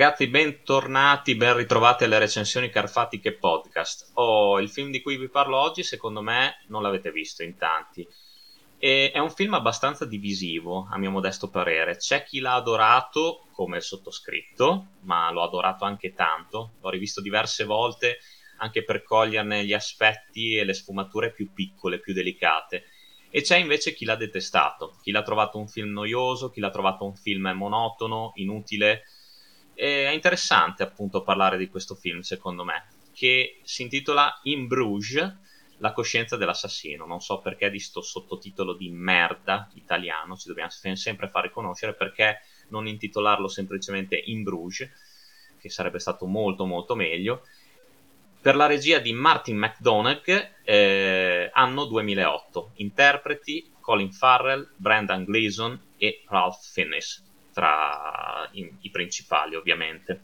Ragazzi, bentornati, ben ritrovati alle recensioni Carfatiche Podcast. Oh, il film di cui vi parlo oggi, secondo me, non l'avete visto in tanti. E è un film abbastanza divisivo, a mio modesto parere. C'è chi l'ha adorato, come il sottoscritto, ma l'ho adorato anche tanto. L'ho rivisto diverse volte anche per coglierne gli aspetti e le sfumature più piccole, più delicate. E c'è invece chi l'ha detestato, chi l'ha trovato un film noioso, chi l'ha trovato un film monotono, inutile è interessante appunto parlare di questo film, secondo me, che si intitola In Bruges, la coscienza dell'assassino. Non so perché di sto sottotitolo di merda italiano, ci dobbiamo sempre far riconoscere perché non intitolarlo semplicemente In Bruges, che sarebbe stato molto molto meglio. Per la regia di Martin McDonagh, eh, anno 2008. Interpreti Colin Farrell, Brendan Gleeson e Ralph Fiennes tra i, i principali ovviamente.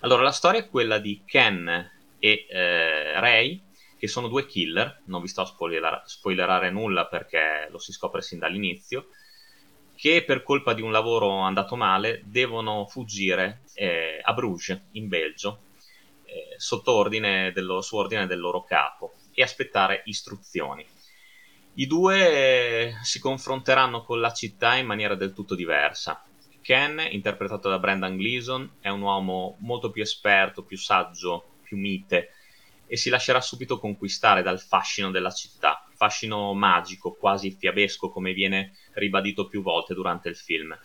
Allora, la storia è quella di Ken e eh, Ray, che sono due killer, non vi sto a spoiler- spoilerare nulla perché lo si scopre sin dall'inizio, che per colpa di un lavoro andato male devono fuggire eh, a Bruges, in Belgio, eh, sotto ordine dello, su ordine del loro capo, e aspettare istruzioni. I due si confronteranno con la città in maniera del tutto diversa. Ken, interpretato da Brendan Gleeson, è un uomo molto più esperto, più saggio, più mite e si lascerà subito conquistare dal fascino della città, fascino magico, quasi fiabesco, come viene ribadito più volte durante il film.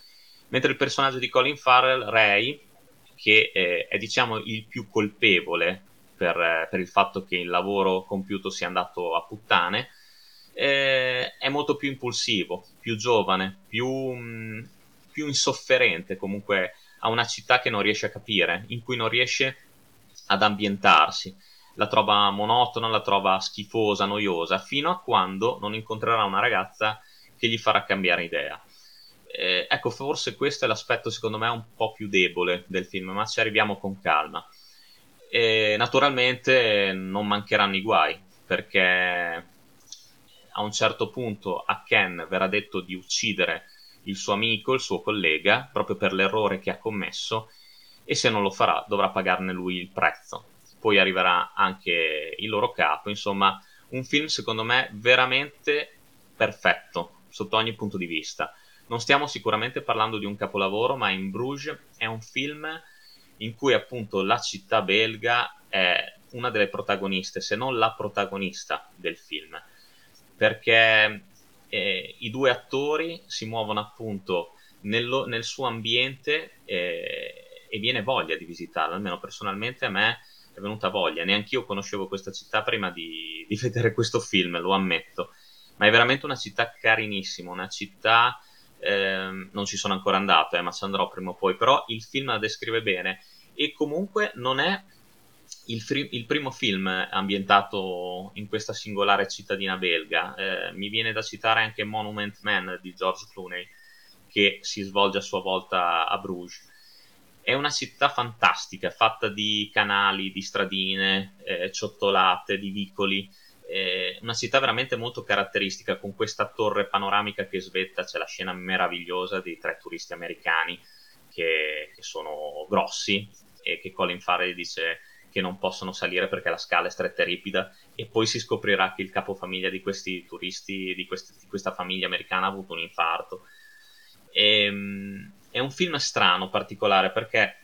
Mentre il personaggio di Colin Farrell, Ray, che è, è diciamo il più colpevole per, per il fatto che il lavoro compiuto sia andato a puttane, eh, è molto più impulsivo, più giovane, più, mh, mm, più insofferente comunque a una città che non riesce a capire, in cui non riesce ad ambientarsi. La trova monotona, la trova schifosa, noiosa, fino a quando non incontrerà una ragazza che gli farà cambiare idea. Eh, ecco, forse questo è l'aspetto secondo me un po' più debole del film, ma ci arriviamo con calma. E, naturalmente non mancheranno i guai, perché a un certo punto a Ken verrà detto di uccidere il suo amico, il suo collega, proprio per l'errore che ha commesso e se non lo farà dovrà pagarne lui il prezzo. Poi arriverà anche il loro capo, insomma, un film secondo me veramente perfetto sotto ogni punto di vista. Non stiamo sicuramente parlando di un capolavoro, ma in Bruges è un film in cui appunto la città belga è una delle protagoniste, se non la protagonista del film perché eh, i due attori si muovono appunto nello, nel suo ambiente eh, e viene voglia di visitarlo, almeno personalmente a me è venuta voglia, neanche io conoscevo questa città prima di, di vedere questo film, lo ammetto, ma è veramente una città carinissima, una città, eh, non ci sono ancora andato, eh, ma ci andrò prima o poi, però il film la descrive bene. E comunque non è il, fri- il, primo film ambientato in questa singolare cittadina belga. Eh, mi viene da citare anche Monument Man di George Clooney, che si svolge a sua volta a Bruges. È una città fantastica, fatta di canali, di stradine, eh, ciottolate, di vicoli. Eh, una città veramente molto caratteristica, con questa torre panoramica che svetta. C'è la scena meravigliosa dei tre turisti americani che, che sono grossi e che Colin Farrell dice che non possono salire perché la scala è stretta e ripida e poi si scoprirà che il capofamiglia di questi turisti, di, questi, di questa famiglia americana ha avuto un infarto. E, ehm, è un film strano, particolare, perché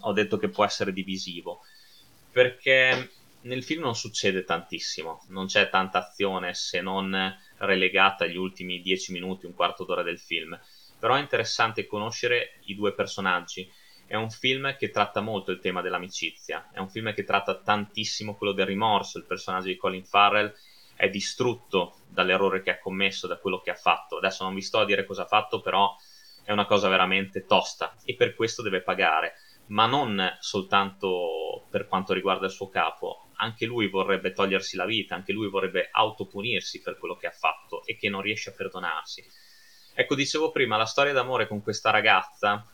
ho detto che può essere divisivo, perché nel film non succede tantissimo, non c'è tanta azione se non relegata agli ultimi dieci minuti, un quarto d'ora del film, però è interessante conoscere i due personaggi è un film che tratta molto il tema dell'amicizia, è un film che tratta tantissimo quello del rimorso, il personaggio di Colin Farrell è distrutto dall'errore che ha commesso, da quello che ha fatto. Adesso non vi sto a dire cosa ha fatto, però è una cosa veramente tosta e per questo deve pagare, ma non soltanto per quanto riguarda il suo capo, anche lui vorrebbe togliersi la vita, anche lui vorrebbe autopunirsi per quello che ha fatto e che non riesce a perdonarsi. Ecco, dicevo prima, la storia d'amore con questa ragazza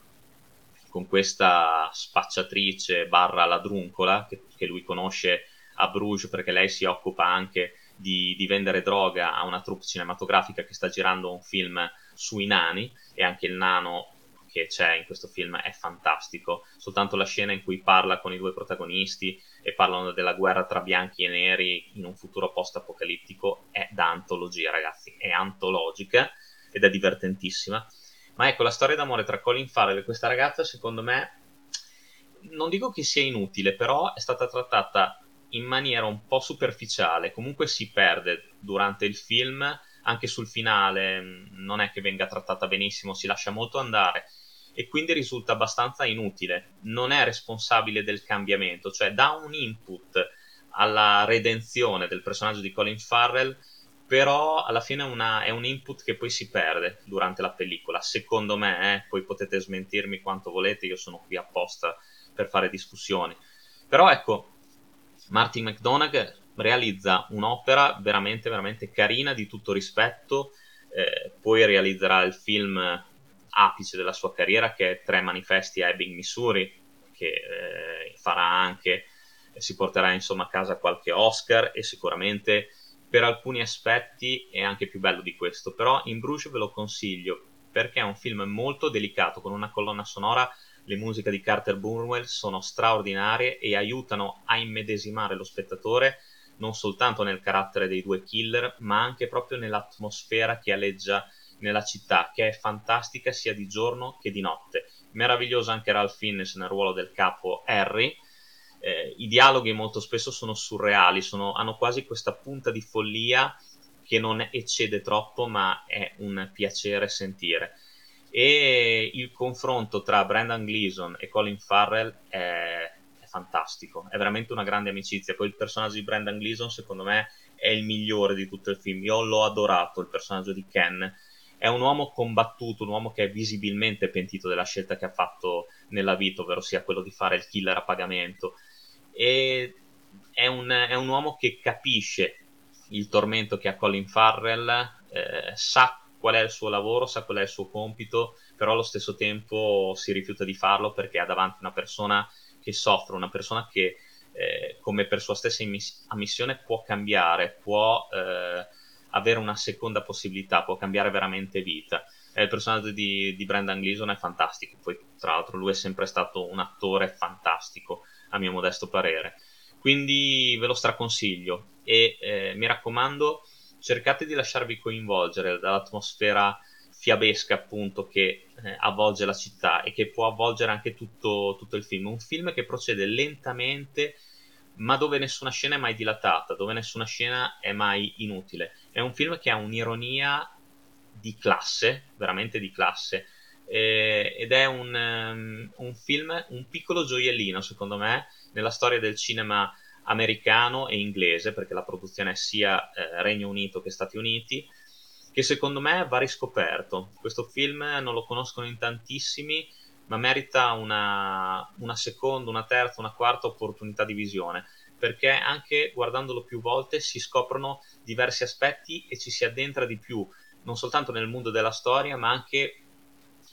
con questa spacciatrice barra ladruncola che, che lui conosce a Bruges perché lei si occupa anche di, di, vendere droga a una troupe cinematografica che sta girando un film sui nani e anche il nano che c'è in questo film è fantastico. Soltanto la scena in cui parla con i due protagonisti e parlano della guerra tra bianchi e neri in un futuro post-apocalittico è da antologia, ragazzi. È antologica ed è divertentissima. Ma ecco, la storia d'amore tra Colin Farrell e questa ragazza, secondo me, non dico che sia inutile, però è stata trattata in maniera un po' superficiale. Comunque si perde durante il film, anche sul finale mm, non è che venga trattata benissimo, si lascia molto andare e quindi risulta abbastanza inutile. Non è responsabile del cambiamento, cioè dà un input alla redenzione del personaggio di Colin Farrell però alla fine una, è un input che poi si perde durante la pellicola, secondo me, eh, poi potete smentirmi quanto volete, io sono qui apposta per fare discussioni. Però ecco, Martin McDonagh realizza un'opera veramente, veramente carina, di tutto rispetto, eh, poi realizzerà il film apice della sua carriera che è Tre manifesti a Ebbing, Missouri, che eh, farà anche, si porterà insomma a casa qualche Oscar e sicuramente per alcuni aspetti è anche più bello di questo, però in Bruges ve lo consiglio perché è un film molto delicato con una colonna sonora le musiche di Carter Burnwell sono straordinarie e aiutano a immedesimare lo spettatore non soltanto nel carattere dei due killer, ma anche proprio nell'atmosfera che aleggia nella città, che è fantastica sia di giorno che di notte. Meraviglioso anche Ralph Fiennes nel ruolo del capo Harry, eh, i dialoghi molto spesso sono surreali, sono, hanno quasi questa punta di follia che non eccede troppo, ma è un piacere sentire. E il confronto tra Brendan Gleeson e Colin Farrell è, è fantastico, è veramente una grande amicizia. Poi il personaggio di Brendan Gleeson, secondo me, è il migliore di tutto il film. Io l'ho adorato, il personaggio di Ken. È un uomo combattuto, un uomo che è visibilmente pentito della scelta che ha fatto nella vita, ovvero sia quello di fare il killer a pagamento e è un, è un uomo che capisce il tormento che ha Colin Farrell, eh, sa qual è il suo lavoro, sa qual è il suo compito, però allo stesso tempo si rifiuta di farlo perché ha davanti una persona che soffre, una persona che eh, come per sua stessa ammissione può cambiare, può eh, avere una seconda possibilità, può cambiare veramente vita. E il personaggio di, di Brendan Gleeson è fantastico, poi tra l'altro lui è sempre stato un attore fantastico a mio modesto parere. Quindi ve lo straconsiglio e eh, mi raccomando cercate di lasciarvi coinvolgere dall'atmosfera fiabesca appunto che eh, avvolge la città e che può avvolgere anche tutto, tutto il film. Un film che procede lentamente ma dove nessuna scena è mai dilatata, dove nessuna scena è mai inutile. È un film che ha un'ironia di classe, veramente di classe, eh, ed è un, um, un, film, un piccolo gioiellino secondo me nella storia del cinema americano e inglese, perché la produzione è sia eh, Regno Unito che Stati Uniti, che secondo me va riscoperto. Questo film non lo conoscono in tantissimi, ma merita una, una seconda, una terza, una quarta opportunità di visione perché anche guardandolo più volte si scoprono diversi aspetti e ci si addentra di più, non soltanto nel mondo della storia, ma anche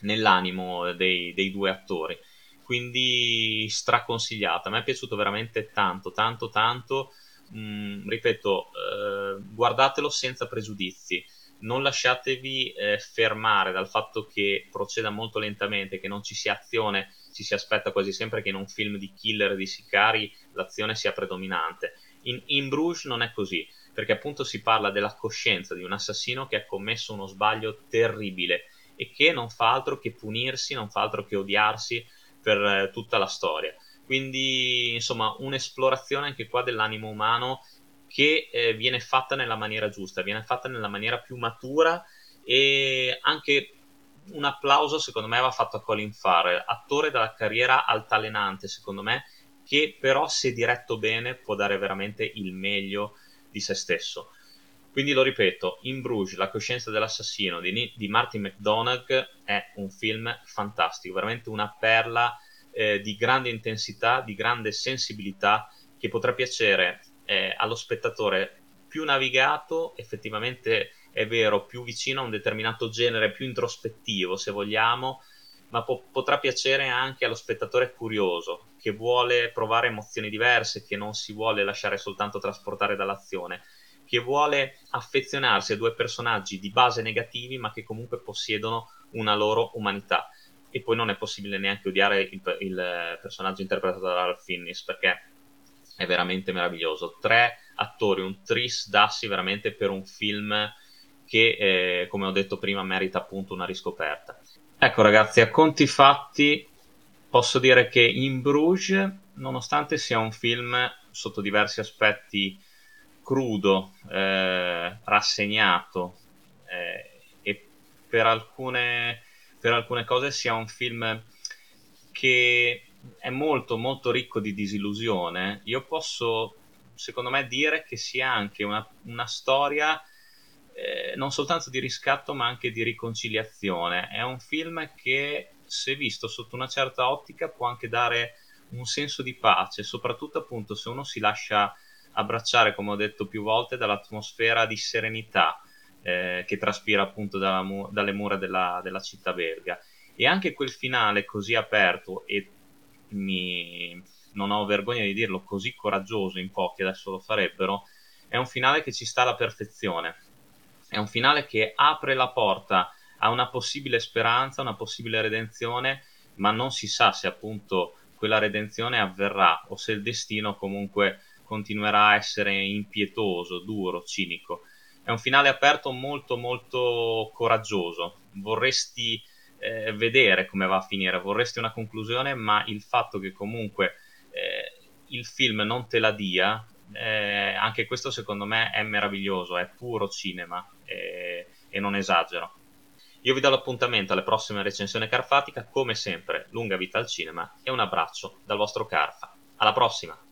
nell'animo dei, dei due attori. Quindi straconsigliata, mi è piaciuto veramente tanto, tanto, tanto. Mm, ripeto, eh, guardatelo senza pregiudizi, non lasciatevi eh, fermare dal fatto che proceda molto lentamente, che non ci sia azione, ci si aspetta quasi sempre che in un film di killer, di sicari, l'azione sia predominante. In, in Bruges non è così, perché appunto si parla della coscienza di un assassino che ha commesso uno sbaglio terribile e che non fa altro che punirsi, non fa altro che odiarsi per eh, tutta la storia. Quindi, insomma, un'esplorazione anche qua dell'animo umano che eh, viene fatta nella maniera giusta, viene fatta nella maniera più matura e anche un applauso secondo me va fatto a Colin Farrell, attore dalla carriera altalenante secondo me, che però se diretto bene può dare veramente il meglio di se stesso. Quindi lo ripeto, In Bruges, La coscienza dell'assassino di, di Martin McDonagh è un film fantastico, veramente una perla eh, di grande intensità, di grande sensibilità che potrà piacere eh, allo spettatore più navigato, effettivamente è vero, più vicino a un determinato genere, più introspettivo se vogliamo, ma po- potrà piacere anche allo spettatore curioso, che vuole provare emozioni diverse, che non si vuole lasciare soltanto trasportare dall'azione che vuole affezionarsi a due personaggi di base negativi ma che comunque possiedono una loro umanità. e poi non è possibile neanche odiare il, il personaggio interpretato da Ralph Finnis perché è veramente meraviglioso. Tre attori, un tris dassi veramente per un film che, eh, come ho detto prima, merita appunto una riscoperta. Ecco ragazzi, a conti fatti posso dire che In Bruges, nonostante sia un film sotto diversi aspetti crudo, eh, rassegnato eh, e per alcune, per alcune cose sia un film che è molto molto ricco di disillusione, io posso secondo me dire che sia anche una, una storia eh, non soltanto di riscatto ma anche di riconciliazione. È un film che se visto sotto una certa ottica può anche dare un senso di pace, soprattutto appunto se uno si lascia abbracciare, come ho detto più volte, dall'atmosfera di serenità eh, che traspira appunto mu- dalle mura della, della città belga. E anche quel finale così aperto e mi, non ho vergogna di dirlo, così coraggioso in pochi adesso lo farebbero, è un finale che ci sta alla perfezione. È un finale che apre la porta a una possibile speranza, una possibile redenzione, ma non si sa se appunto quella redenzione avverrà o se il destino comunque continuerà a essere impietoso, duro, cinico. È un finale aperto molto molto coraggioso. Vorresti eh, vedere come va a finire, vorresti una conclusione, ma il fatto che comunque eh, il film non te la dia, eh, anche questo secondo me è meraviglioso, è puro cinema e non esagero. Io vi do l'appuntamento alle prossime recensioni Carfatica, come sempre, lunga vita al cinema e un abbraccio dal vostro Carfa. Alla prossima!